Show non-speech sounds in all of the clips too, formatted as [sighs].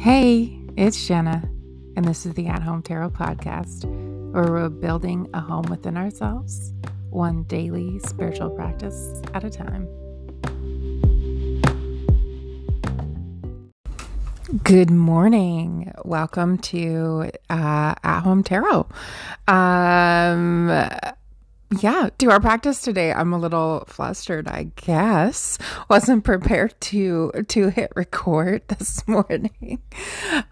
Hey, it's Jenna, and this is the At Home Tarot Podcast, where we're building a home within ourselves, one daily spiritual practice at a time. Good morning. Welcome to uh, At Home Tarot. Um, yeah, do our practice today. I'm a little flustered, I guess. Wasn't prepared to to hit record [laughs] this morning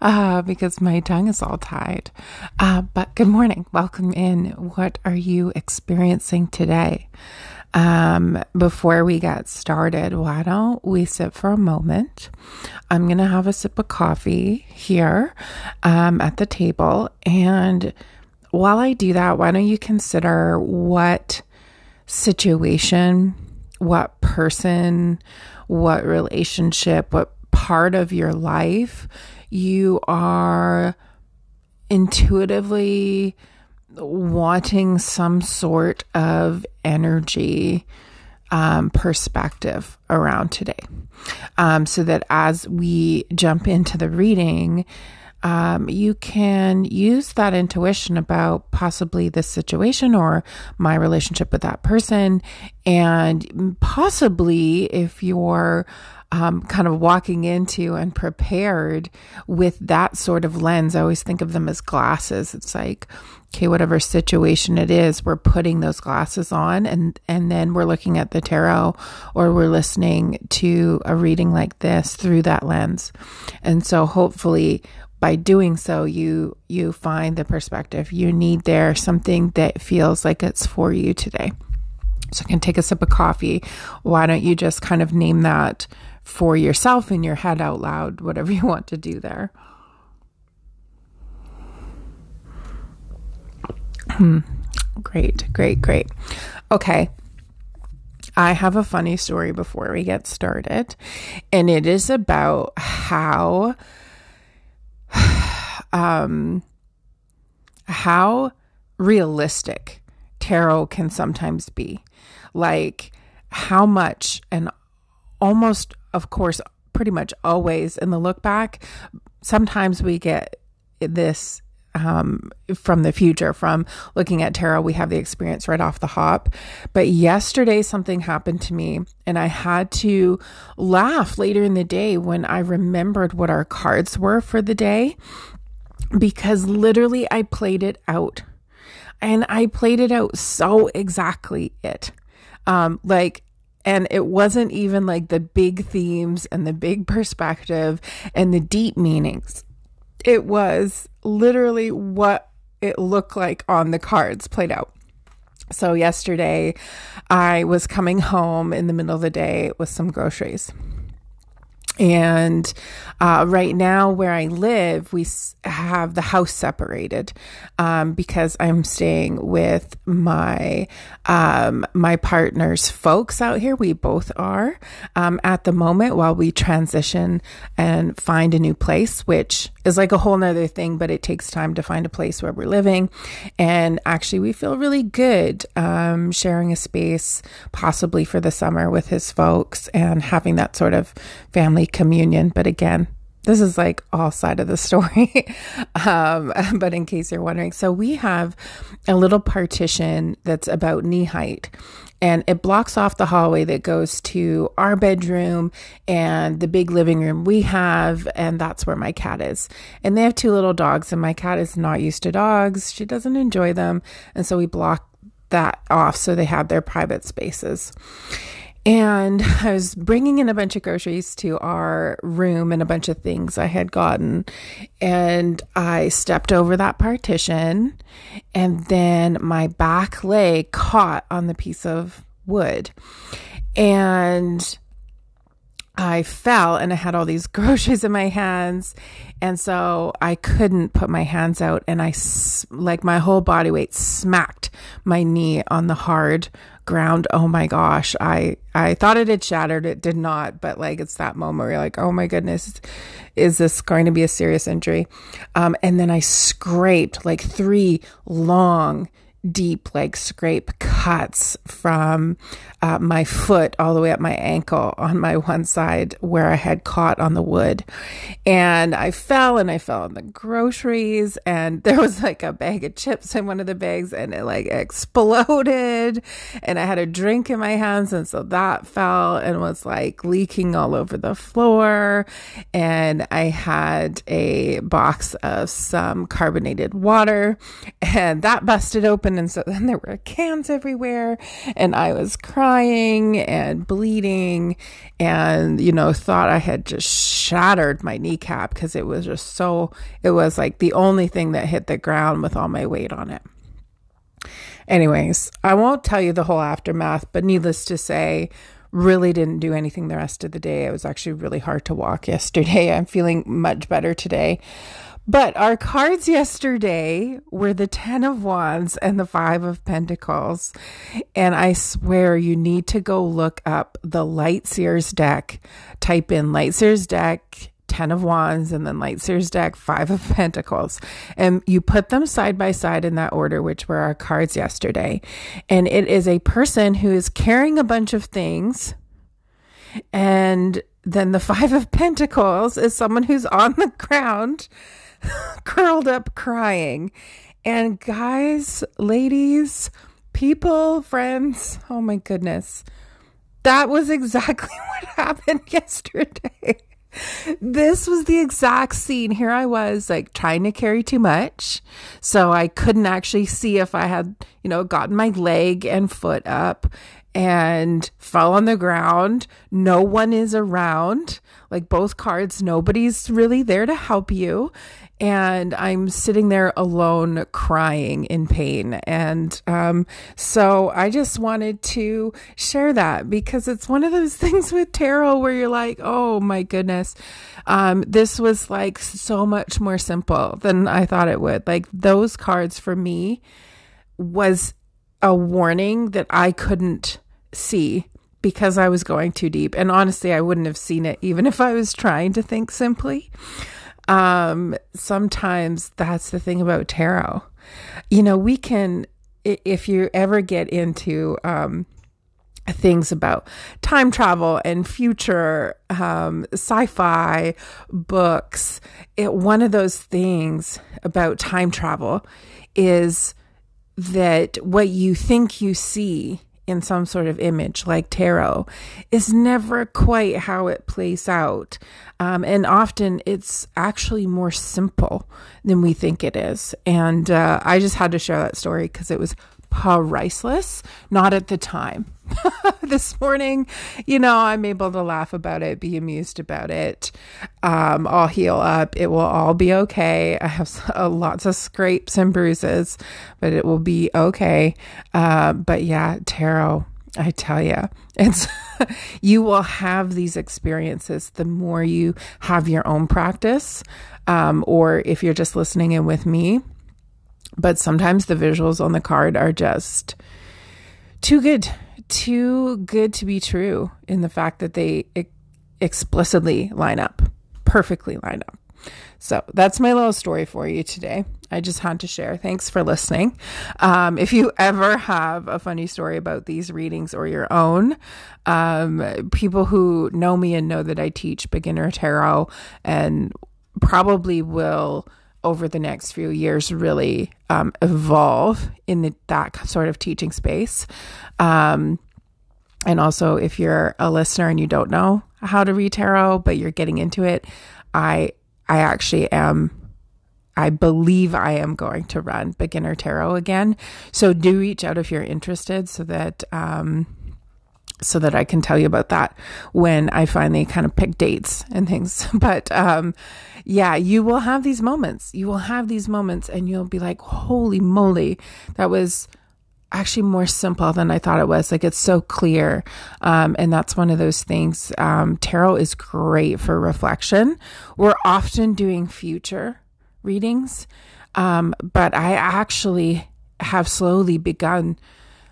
uh, because my tongue is all tied. Uh, but good morning. Welcome in. What are you experiencing today? Um, before we get started, why don't we sit for a moment? I'm to have a sip of coffee here um, at the table and while I do that, why don't you consider what situation, what person, what relationship, what part of your life you are intuitively wanting some sort of energy um, perspective around today. Um, so that as we jump into the reading, um, you can use that intuition about possibly this situation or my relationship with that person. And possibly if you're um, kind of walking into and prepared with that sort of lens, I always think of them as glasses. It's like, okay, whatever situation it is, we're putting those glasses on and, and then we're looking at the tarot or we're listening to a reading like this through that lens. And so hopefully by doing so you you find the perspective. You need there something that feels like it's for you today. So I can take a sip of coffee. Why don't you just kind of name that for yourself in your head out loud whatever [laughs] you want to do there? Hmm. great great great. Okay. I have a funny story before we get started, and it is about how [sighs] um, how realistic tarot can sometimes be. Like how much, and almost, of course, pretty much always in the look back, sometimes we get this um, from the future, from looking at tarot, we have the experience right off the hop. But yesterday, something happened to me, and I had to laugh later in the day when I remembered what our cards were for the day because literally I played it out. And I played it out so exactly it. Um, like, and it wasn't even like the big themes and the big perspective and the deep meanings it was literally what it looked like on the cards played out. So, yesterday, I was coming home in the middle of the day with some groceries. And uh, right now, where I live, we have the house separated um, because I'm staying with my um, my partner's folks out here. We both are um, at the moment while we transition and find a new place, which is like a whole nother thing, but it takes time to find a place where we're living. And actually, we feel really good um, sharing a space, possibly for the summer with his folks and having that sort of family communion. But again, this is like all side of the story. [laughs] um, but in case you're wondering, so we have a little partition that's about knee height and it blocks off the hallway that goes to our bedroom and the big living room we have and that's where my cat is and they have two little dogs and my cat is not used to dogs she doesn't enjoy them and so we block that off so they have their private spaces and [laughs] I was bringing in a bunch of groceries to our room and a bunch of things I had gotten. And I stepped over that partition, and then my back leg caught on the piece of wood. And I fell and I had all these [laughs] groceries in my hands. And so I couldn't put my hands out. And I, like, my whole body weight smacked my knee on the hard ground. Oh my gosh. I, I thought it had shattered. It did not. But like, it's that moment where you're like, oh my goodness, is this going to be a serious injury? Um, and then I scraped like three long, deep, like scrape cuts from uh, my foot all the way up my ankle on my one side where I had caught on the wood. And I fell and I fell on the groceries, and [laughs] there was like a bag of chips in one of the bags, and it like exploded. And I had a drink in my hands, and so that fell and was like leaking all over the floor. And I had a box of some carbonated water, and that busted open And so [laughs] then there were cans everywhere, and I was crying and bleeding, and, you know, thought I had just shattered my kneecap because it was just so, it was like the only thing that hit the ground with all my weight on it. Anyways, I won't tell you the whole aftermath, but needless to say, really didn't do anything the rest of the day. It was actually really hard to walk [laughs] yesterday. I'm feeling much better today. But our cards yesterday were the 10 of Wands and the 5 of Pentacles. And I swear you need to go look up the Light Seers deck. Type in Light Seers deck, 10 of Wands, and then Light Seers deck, 5 of Pentacles. And you put them side by side in that order, which were our cards yesterday. And it is a person who is carrying a bunch of things. And then the Five of Pentacles is someone who's on the [laughs] ground [laughs] curled up crying. And guys, ladies, people, friends, oh my goodness. That was exactly [laughs] what happened [laughs] yesterday. This was the exact scene. Here I was, like trying to carry too much. So I couldn't actually see if I had, you know, gotten my leg and foot up and fell on the ground. No one is around. Like both cards, nobody's really there to help you and I'm sitting there alone crying in pain. And um, so I just wanted to share that because it's one of those [laughs] things with tarot where you're like, oh my goodness, um, this was like so much more simple than I thought it would. Like those cards for me was a warning that I couldn't see because I was going too deep. And honestly, I wouldn't have seen it even if I was trying to think simply. Um, sometimes that's the thing about tarot. You know, we can, if you ever get into, um, things about time travel and future um, sci-fi books it, one of those things about time travel is that what you think you see in some sort of image like tarot is never quite how it plays out. Um, and often it's actually more simple than we think it is. And uh, I just had to share that story because it was priceless, not at the time. [laughs] this morning, you know, I'm able to laugh about it, be amused about it. Um, I'll heal up. It will all be okay. I have uh, lots of scrapes and bruises, but it will be okay. Uh, but yeah, tarot, I tell you, [laughs] it's you will have these experiences the more you have your own practice, um, or if you're just listening in with me. But sometimes the visuals on the card are just too good too good to be true in the fact that they explicitly line up, perfectly line up. So that's my little story for you today. I just had to share. Thanks for listening. Um, if you ever have a funny story about these readings or your own, um, people who know me and know that I teach beginner tarot and probably will over the next few years really um, evolve in the, that sort of teaching space. Um, and also, if you're a listener and you don't know how to read tarot, but you're getting into it, I I actually am. I believe I am going to run beginner tarot again. So do reach out if you're interested, so that um, so that I can tell you about that when I finally kind of pick dates and things. [laughs] But um, yeah, you will have these moments. You will have these moments, and you'll be like, "Holy moly, that was." actually more simple than I thought it was. Like it's so clear. Um, and that's one of those things. Um, tarot is great for reflection. We're often doing future readings. Um, but I actually have slowly begun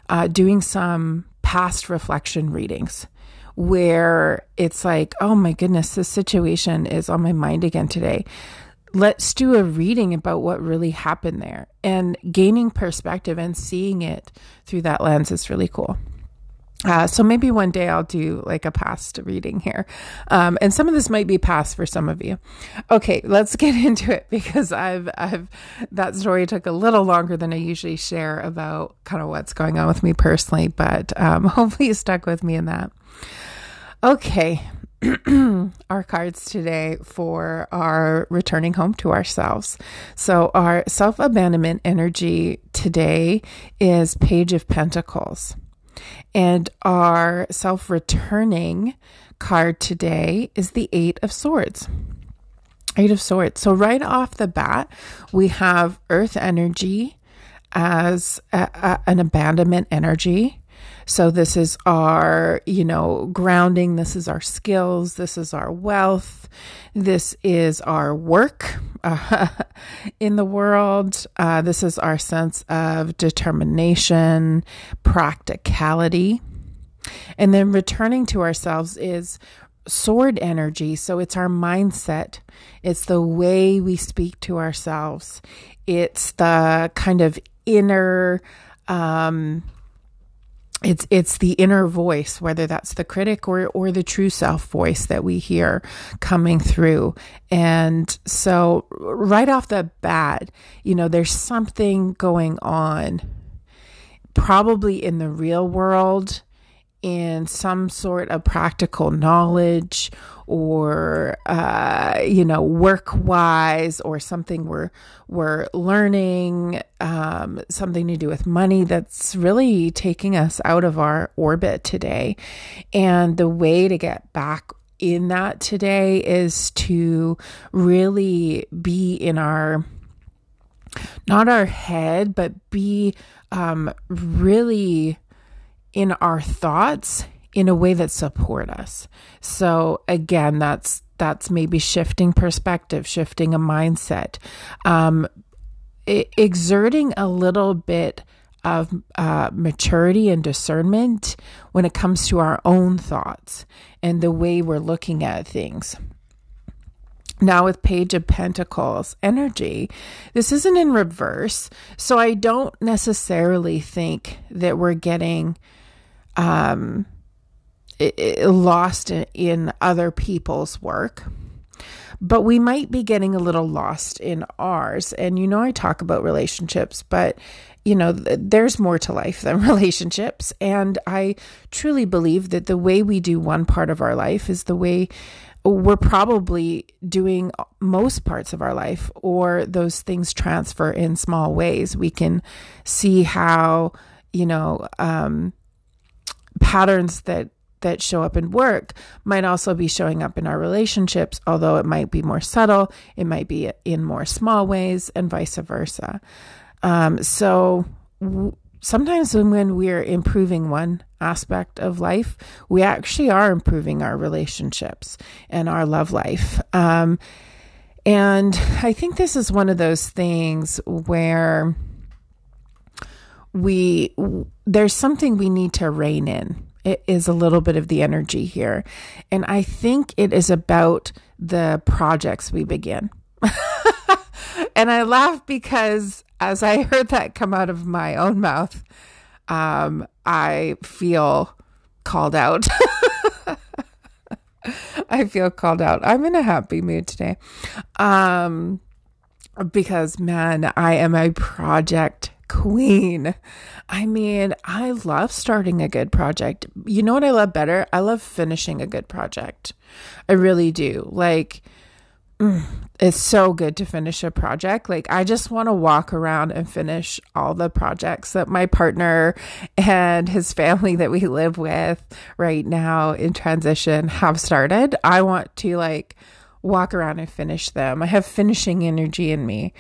uh, doing some past reflection readings where it's like, oh my goodness, this situation is on my mind again today. let's do a reading about what really happened there and gaining perspective and seeing it through that lens is really cool. Uh, so maybe one day I'll do like a past reading here. Um, and some of this might be past for some of you. Okay, let's get [laughs] into it because I've, I've, that story took a little longer than I usually share about kind of what's going on with me personally, but um, [laughs] hopefully you stuck with me in that. Okay, [clears throat] our cards today for our returning home to ourselves. So, our self abandonment energy today is Page of Pentacles, and our self returning card today is the Eight of Swords. Eight of Swords. So, right off the bat, we have Earth energy as a, a, an abandonment energy. So this is our, you know, grounding. This is our skills. This is our wealth. This is our work uh, [laughs] in the world. Uh, this is our sense of determination, practicality. And then returning to ourselves is sword energy. So it's our mindset. It's the way we speak to ourselves. It's the kind of inner, um, it's it's the inner voice whether that's the critic or or the true self voice that we hear coming through. And so right off the bat you know there's something going on probably in the real world in some sort of practical knowledge or uh, you know work wise or something we're we're learning um, something to do with money that's really taking us out of our orbit today. And the way to get back in that today is to really be in our not our head but be um, really in our thoughts in a way that support us. So again, that's that's maybe shifting perspective, shifting a mindset, um, exerting a little bit of uh, maturity and discernment when it comes to our own thoughts and the way we're looking at things. Now, with Page of Pentacles energy, this isn't in reverse. So I don't necessarily think that we're getting um, lost in other people's work. But we might be getting a little lost in ours. And you know, I talk about relationships, but you know, there's more to life than [laughs] relationships. And I truly believe that the way we do one part of our life is the way we're probably doing most parts of our life, or those things transfer in small ways. We can see how, you know, um, patterns that that show up in work might also be showing up in our relationships, although it might be more subtle, it might be in more small ways, and vice versa. Um, so w- sometimes when, we're improving one aspect of life, we actually are improving our relationships and our love life. Um, and I think this is one of those things where we there's something we need to rein in. It is a little bit of the energy here. And I think it is about the projects we begin. [laughs] and I laugh because as I heard that come out of my own mouth, um, I feel called out. [laughs] I feel called out. I'm in a happy mood today. Um, because man, I am a project queen. I mean, I love starting a good project. You know what I love better? I love finishing a good project. I really do. Like, mm, it's so good to finish a project. Like, I just want to walk around and finish all the projects that my partner and his family that we live with right now in transition have started. I want to, like, walk around and finish them. I have finishing energy in me.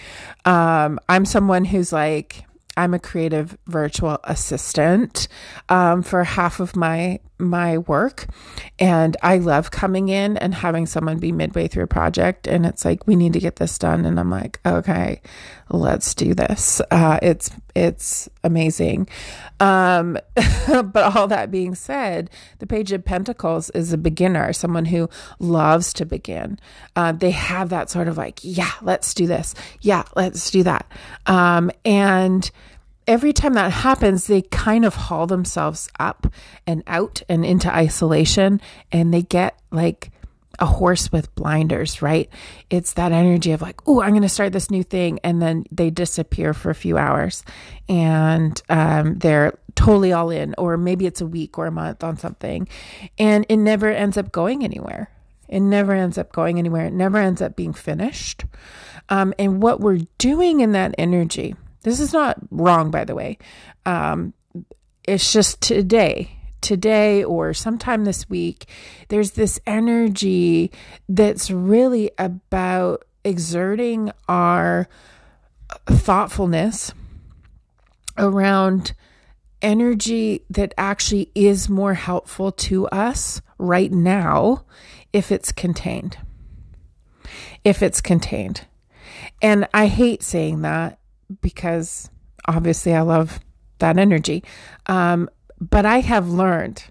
Um, I'm someone who's like, I'm a creative virtual assistant um, for half of my my work, and I love coming in and having someone be midway through a project, and it's like we need to get this done, and I'm like, okay, let's do this. Uh, it's it's amazing. Um, [laughs] but all that being said, the Page of Pentacles is a beginner, someone who loves to begin. Uh, they have that sort of like, yeah, let's do this. Yeah, let's do that. Um, and every time that happens, they kind of haul themselves up and out and into isolation and they get like, a horse with blinders, right? It's that energy of like, oh, I'm going to start this new thing. And then they disappear for a few hours and um, they're totally all in, or maybe it's a week or a month on something. And it never ends up going anywhere. It never ends up going anywhere. It never ends up being finished. Um, and what we're doing in that energy, this is not wrong, by the way. Um, it's just today today or sometime this week, there's this energy that's really about exerting our thoughtfulness around energy that actually is more helpful to us right now if it's contained. If it's contained. And I hate saying that because obviously I love that energy. Um, but I have learned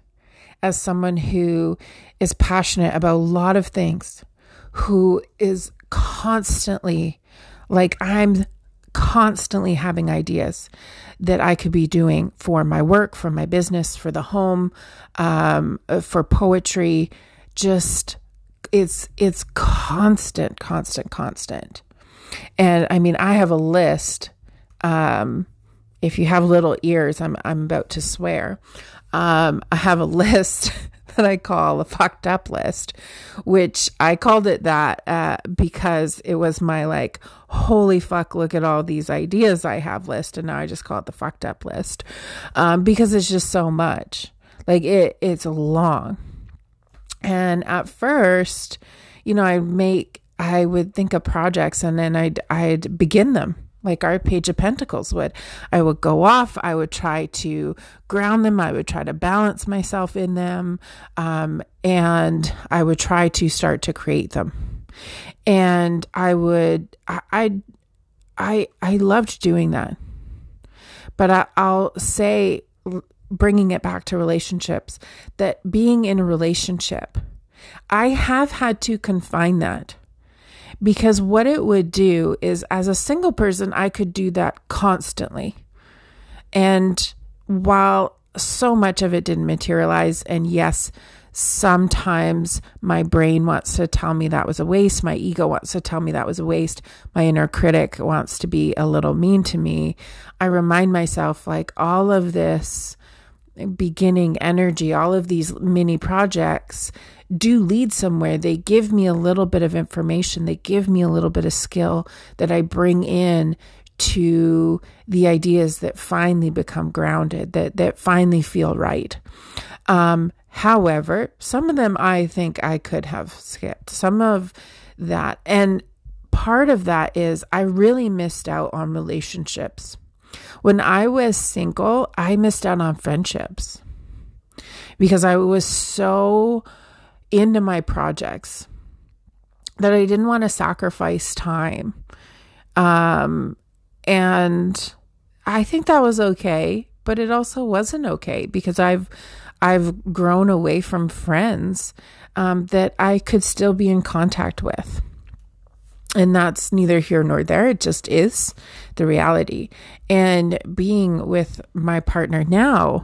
as someone who is passionate about a lot of things, who is constantly like, I'm constantly having ideas that I could be doing for my work, for my business, for the home, um, for poetry. Just it's it's constant, constant, constant. And I mean, I have a list. Um, if you have little ears, I'm I'm about to swear. Um, I have a [laughs] list that I call a fucked up list, which I called it that uh, because it was my like, holy fuck, look at all these ideas I have list, and now I just call it the fucked up list um, because it's just so much. Like it, it's long, and at first, you know, I make I would think of projects and then I'd I'd begin them like our page of pentacles would i would go off i would try to ground them i would try to balance myself in them um, and i would try to start to create them. And i would i i i, loved doing that. But I, i'll say bringing it back to relationships that being in a relationship i have had to confine that because what it would do is, as a single person, I could do that constantly. And while so much of it didn't materialize, and yes, sometimes my brain wants to tell me that was a waste. My ego wants to tell me that was a waste. My inner critic wants to be a little mean to me. I remind myself, like, all of this beginning energy, all of these mini projects do lead somewhere. They give me a little bit of information, they give me a little bit of skill that I bring in to the ideas that finally become grounded, that, that finally feel right. Um, however, some of them I think I could have skipped. Some of that, and part of that is I really missed out on relationships. When I was single, I missed out on friendships because I was so into my projects that I didn't want to sacrifice time. Um, and I think that was okay, but it also wasn't okay because I've I've grown away from friends um, that I could still be in contact with. And that's neither here nor there. It just is the reality. And being with my partner now,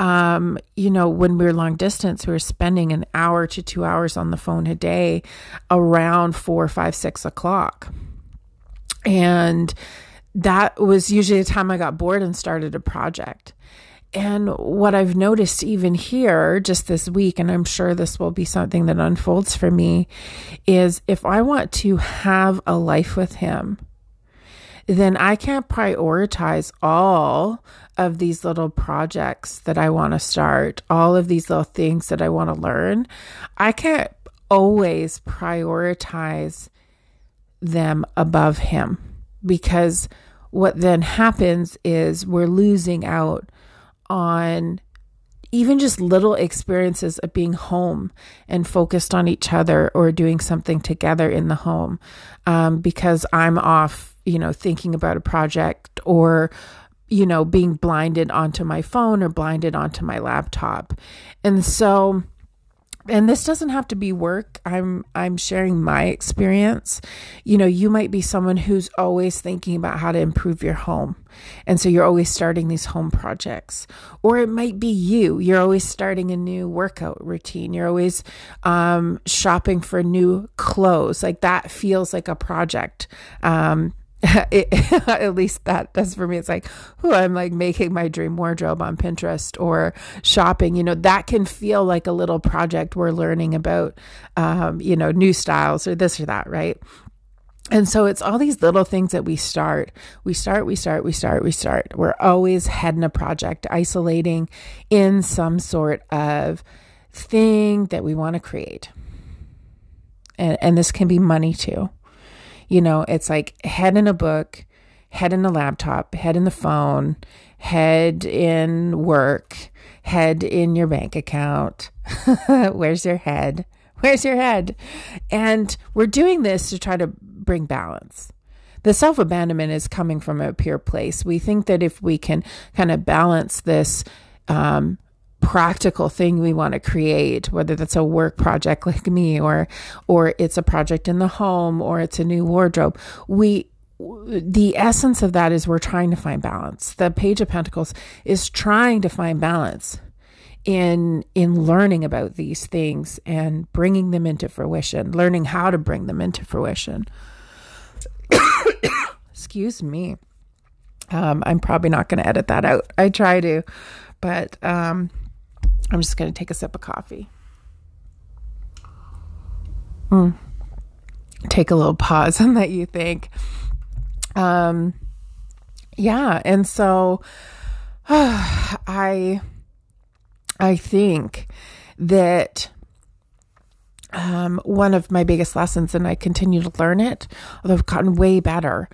um, you know, when we were long distance, we were spending an hour to two hours on the phone a day around four, five, six o'clock. And that was usually the time I got bored and started a project. And what I've noticed even here just this week, and I'm sure this will be something that unfolds for me, is if I want to have a life with him, then I can't prioritize all of these little projects that I want to start, all of these little things that I want to learn, I can't always prioritize them above Him. Because what then happens is we're losing out on even just little experiences of being home and focused on each other or doing something together in the home um, because I'm off, you know, thinking about a project or you know, being blinded onto my phone or blinded onto my laptop. And so, and this doesn't have to be work. I'm i'm sharing my experience. You know you might be someone who's always thinking about how to improve your home. And so you're always starting these home projects. Or it might be you. You're always starting a new workout routine. You're always um, shopping for new clothes. Like that feels like a project. Um, [laughs] it, [laughs] at least that does for me. It's like, oh, I'm like making my dream wardrobe on Pinterest or shopping. You know, that can feel like a little project we're learning about, um, you know, new styles or this or that, right? And so it's all these little things that we start. We start, we start, we start, we start. We're always heading a project, isolating in some sort of thing that we want to create. And, and this can be money too you know, it's like head in a book, head in a laptop, head in the phone, head in work, head in your bank account. [laughs] Where's your head? [laughs] Where's your head? And we're doing this to try to bring balance. The self abandonment is coming from a pure place. We think that if we can kind of balance this um, practical thing we want to create whether that's a work project like me or or it's a project in the home or it's a new wardrobe we the essence of that is we're trying to find balance. The page of pentacles is trying to find balance in in learning about these things and bringing them into fruition learning how to bring them into fruition. [coughs] Excuse me. Um, i'm probably not going to edit that out. I try to but um, I'm just going to take a sip of coffee. Mm. Take a little pause [laughs] and let you think. Um, yeah, and so uh, [sighs] I I think that um, one of my biggest lessons, and I continue to learn it, although I've gotten way better,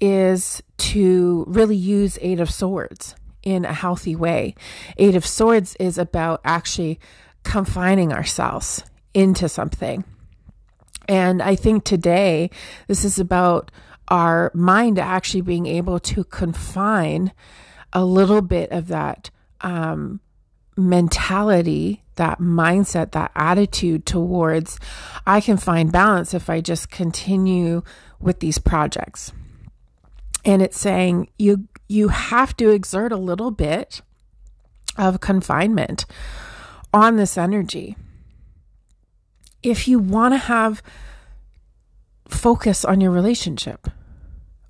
is to really use Eight of Swords in a healthy way. Eight of Swords is about actually confining ourselves into something. And I think today this is about our mind actually being able to confine a little bit of that um, mentality, that mindset, that attitude towards I can find balance if I just continue with these projects. And it's saying you you have to exert a little bit of confinement on this energy. If you want to have focus on your relationship,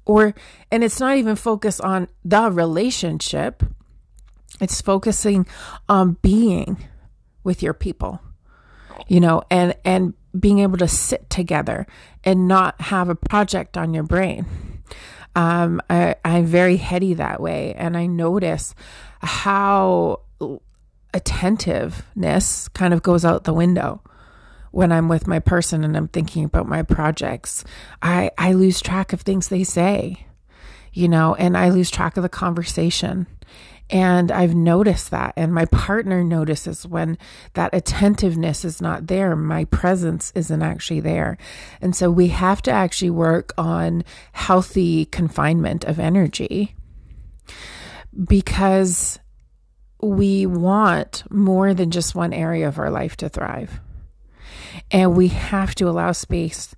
or, and it's not even focus on the relationship, it's focusing on being with your people, you know, and, and being able to sit together and not have a project on your brain um, I, I'm very heady that way. And I notice how attentiveness kind of goes out the window when I'm with my person and I'm thinking about my projects. I, I lose track of things they say, you know, and I lose track of the conversation. And I've noticed that. And my partner notices when that attentiveness is not there, my presence isn't actually there. And so we have to actually work on healthy confinement of energy because we want more than just one area of our life to thrive. And we have to allow space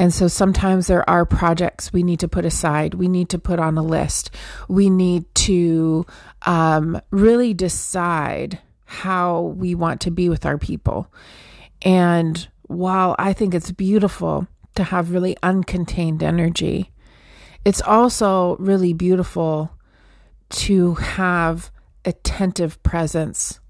and so sometimes there are projects we need to put aside, we need to put on a list, we need to um, really decide how we want to be with our people. And while I think it's beautiful to have really uncontained energy, it's also really beautiful to have attentive presence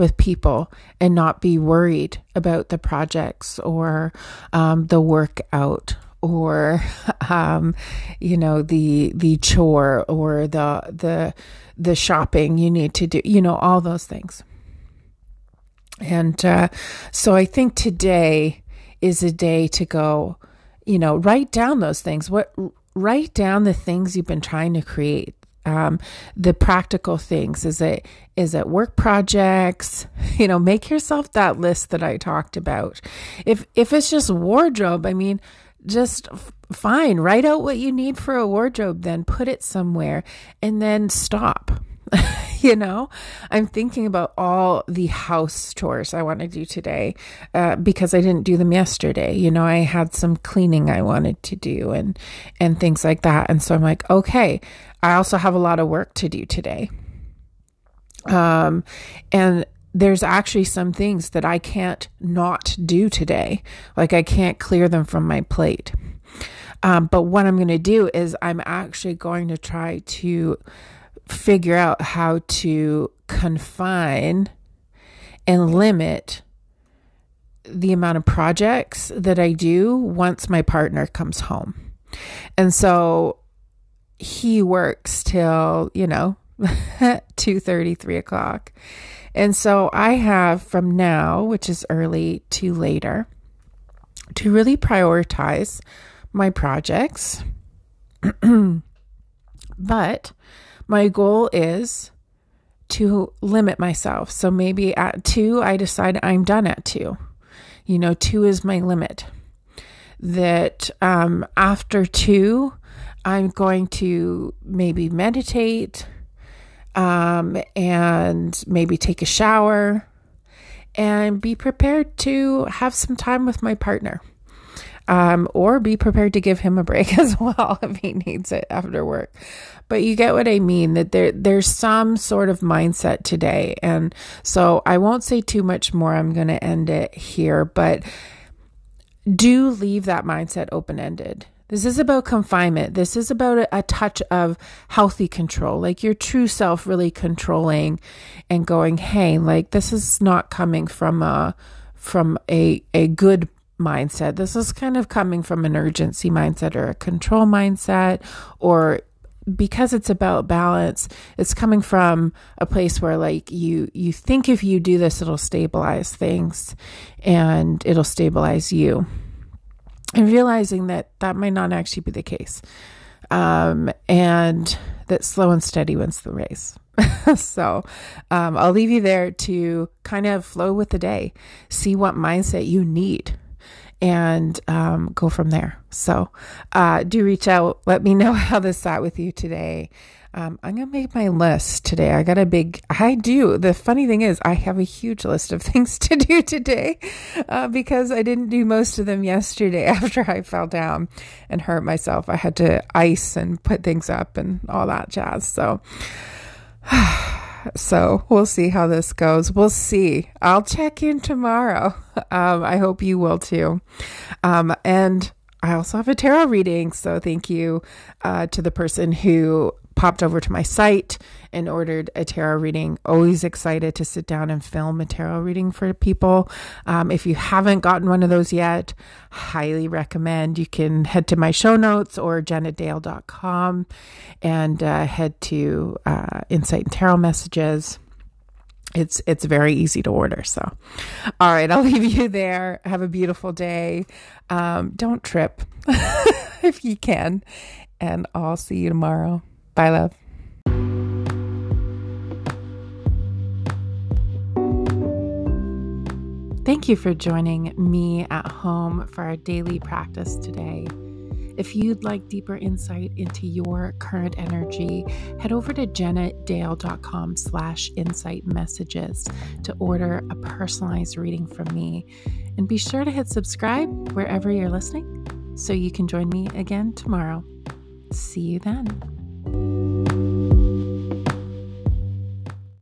with people and not be worried about the projects or um, the workout or [laughs] um, you know the the chore or the the the shopping you need to do you know all those things. And uh, so i think today is a day to go you know write down those things. What write down the things you've been trying to create um, the practical things is it is it work projects [laughs] you know make yourself that list that i talked about if if it's just wardrobe i mean just f- fine. Write out what you need for a wardrobe, then put it somewhere and then stop. [laughs] you know, I'm thinking about all the house chores I want to do today uh, because I didn't do them yesterday. You know, I had some cleaning I wanted to do and and things like that. And so I'm like, okay, I also have a lot of work to do today. Um, and there's actually some things that I can't not do today. Like I can't clear them from my plate. Um, but what I'm going to do is I'm actually going to try to figure out how to confine and limit the amount of projects that I do once my partner comes home. And so he works till, you know, [laughs] 2 30, 3 o'clock. And so I have from now, which is early to later, to really prioritize my projects. [clears throat] but my goal is to limit myself. So maybe at two, I decide I'm done at two. You know, two is my limit. That um, after two, I'm going to maybe meditate um, and maybe take a shower and be prepared to have some time with my partner. Um, or be prepared to give him a break [laughs] as well if he needs it after work. But you get what I mean that there there's some sort of mindset today, and so I won't say too much more. I'm going to end it here, but do leave that mindset open ended. This is about confinement. This is about a, a, touch of healthy control, like your true self really controlling and going, hey, like this is not coming from a from a a good mindset. This is kind of coming from an urgency mindset or a control mindset or because it's about balance it's coming from a place where like you you think if you do this it'll stabilize things and it'll stabilize you and realizing that that might not actually be the case um, and that slow and steady wins the race. [laughs] So um, i'll leave you there to kind of flow with the day see what mindset you need and um, go from there so uh, do reach out let me know [laughs] how this sat with you today um, I'm gonna make my list today. I got a big, I do. The funny thing is, I have a huge list of [laughs] things to do today uh, because I didn't do most of them yesterday [laughs] after I fell down and hurt myself. I had to ice and put things up and all that jazz. So, [sighs] so we'll see how this goes. We'll see. I'll check in tomorrow. [laughs] Um, I hope you will too. Um, and I also have a tarot reading. So thank you uh, to the person who popped over to my site and ordered a tarot reading. Always excited to sit down and film a tarot reading for people. Um, if you haven't gotten one of those yet, highly recommend. You can head to my show notes or jennadayle.com and uh, head to uh, Insight and Tarot Messages it's it's very easy to order so all right i'll [laughs] leave you there have a beautiful day um, don't trip [laughs] if you can and i'll see you tomorrow Bye, love. Thank you for joining me at home for our daily practice today. If you'd like deeper insight into your current energy, head over to jennadayle.com slash insight messages to order a personalized reading from me. And be sure to hit subscribe wherever you're listening so you can join me again tomorrow. See you then. うん。